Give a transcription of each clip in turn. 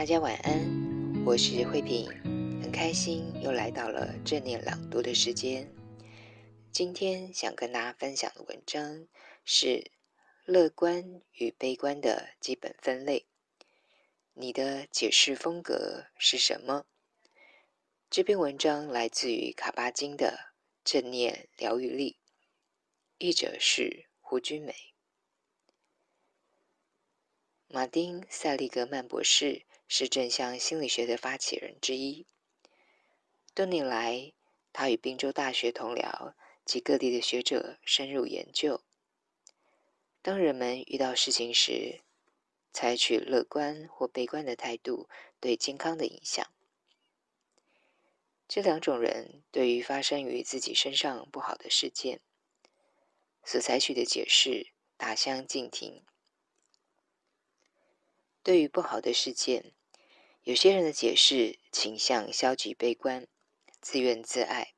大家晚安，我是慧萍，很开心又来到了正念朗读的时间。今天想跟大家分享的文章是乐观与悲观的基本分类。你的解释风格是什么？这篇文章来自于卡巴金的《正念疗愈力》，译者是胡君美。马丁·塞利格曼博士。是正向心理学的发起人之一。多年来，他与宾州大学同僚及各地的学者深入研究。当人们遇到事情时，采取乐观或悲观的态度对健康的影响。这两种人对于发生于自己身上不好的事件，所采取的解释大相径庭。对于不好的事件，有些人的解释倾向消极悲观、自怨自艾，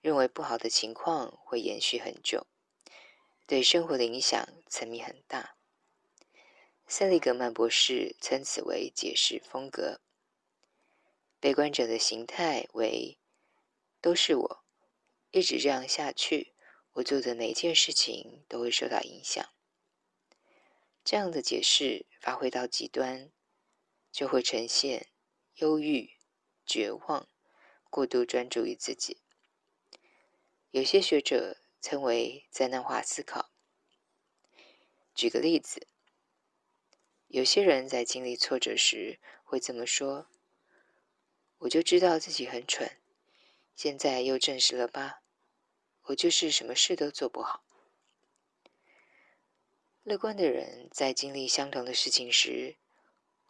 认为不好的情况会延续很久，对生活的影响层面很大。塞利格曼博士称此为解释风格。悲观者的形态为：都是我，一直这样下去，我做的每一件事情都会受到影响。这样的解释发挥到极端。就会呈现忧郁、绝望、过度专注于自己。有些学者称为灾难化思考。举个例子，有些人在经历挫折时会这么说：“我就知道自己很蠢，现在又证实了吧？我就是什么事都做不好。”乐观的人在经历相同的事情时，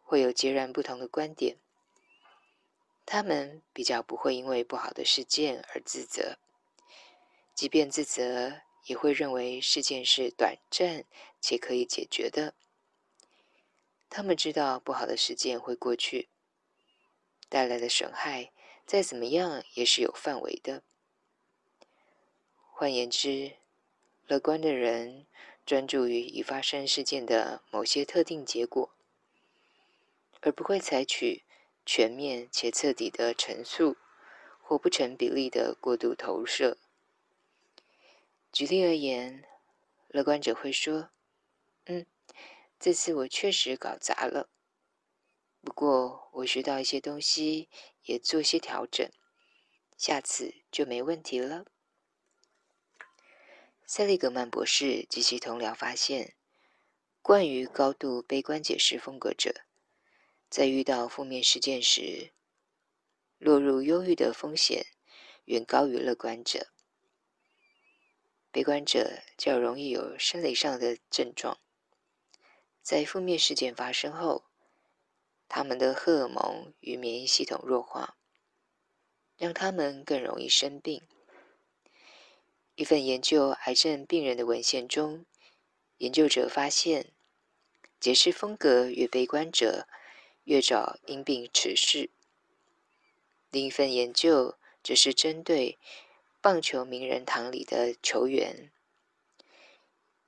会有截然不同的观点。他们比较不会因为不好的事件而自责，即便自责，也会认为事件是短暂且可以解决的。他们知道不好的事件会过去，带来的损害再怎么样也是有范围的。换言之，乐观的人专注于已发生事件的某些特定结果。而不会采取全面且彻底的陈述，或不成比例的过度投射。举例而言，乐观者会说：“嗯，这次我确实搞砸了，不过我学到一些东西，也做些调整，下次就没问题了。”塞利格曼博士及其同僚发现，惯于高度悲观解释风格者。在遇到负面事件时，落入忧郁的风险远高于乐观者。悲观者较容易有生理上的症状，在负面事件发生后，他们的荷尔蒙与免疫系统弱化，让他们更容易生病。一份研究癌症病人的文献中，研究者发现，解释风格越悲观者，越早因病辞世。另一份研究则是针对棒球名人堂里的球员。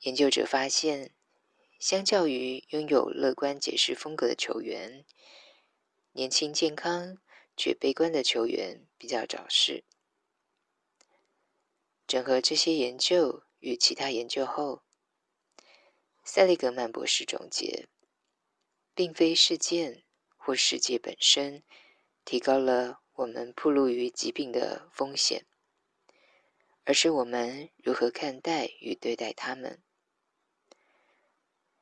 研究者发现，相较于拥有乐观解释风格的球员，年轻健康却悲观的球员比较早逝。整合这些研究与其他研究后，塞利格曼博士总结，并非事件。或世界本身提高了我们暴露于疾病的风险，而是我们如何看待与对待他们。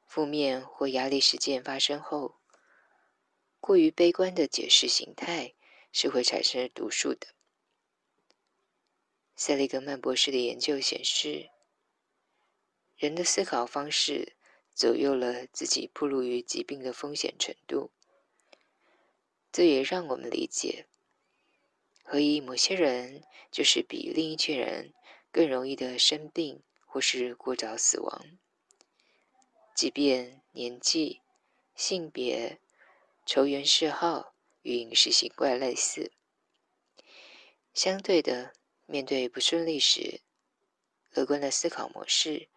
负面或压力事件发生后，过于悲观的解释形态是会产生毒素的。塞利格曼博士的研究显示，人的思考方式左右了自己暴露于疾病的风险程度。这也让我们理解，何以某些人就是比另一群人更容易的生病或是过早死亡，即便年纪、性别、球员嗜好与饮食习惯类似。相对的，面对不顺利时，乐观的思考模式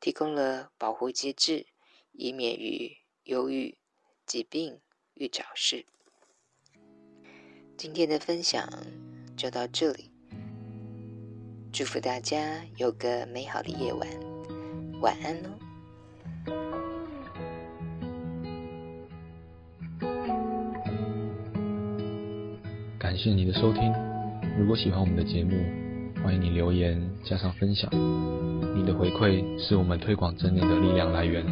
提供了保护机制，以免于忧郁、疾病与早逝。今天的分享就到这里，祝福大家有个美好的夜晚，晚安哦。感谢你的收听，如果喜欢我们的节目，欢迎你留言加上分享，你的回馈是我们推广正念的力量来源。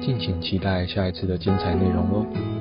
敬请期待下一次的精彩内容哦。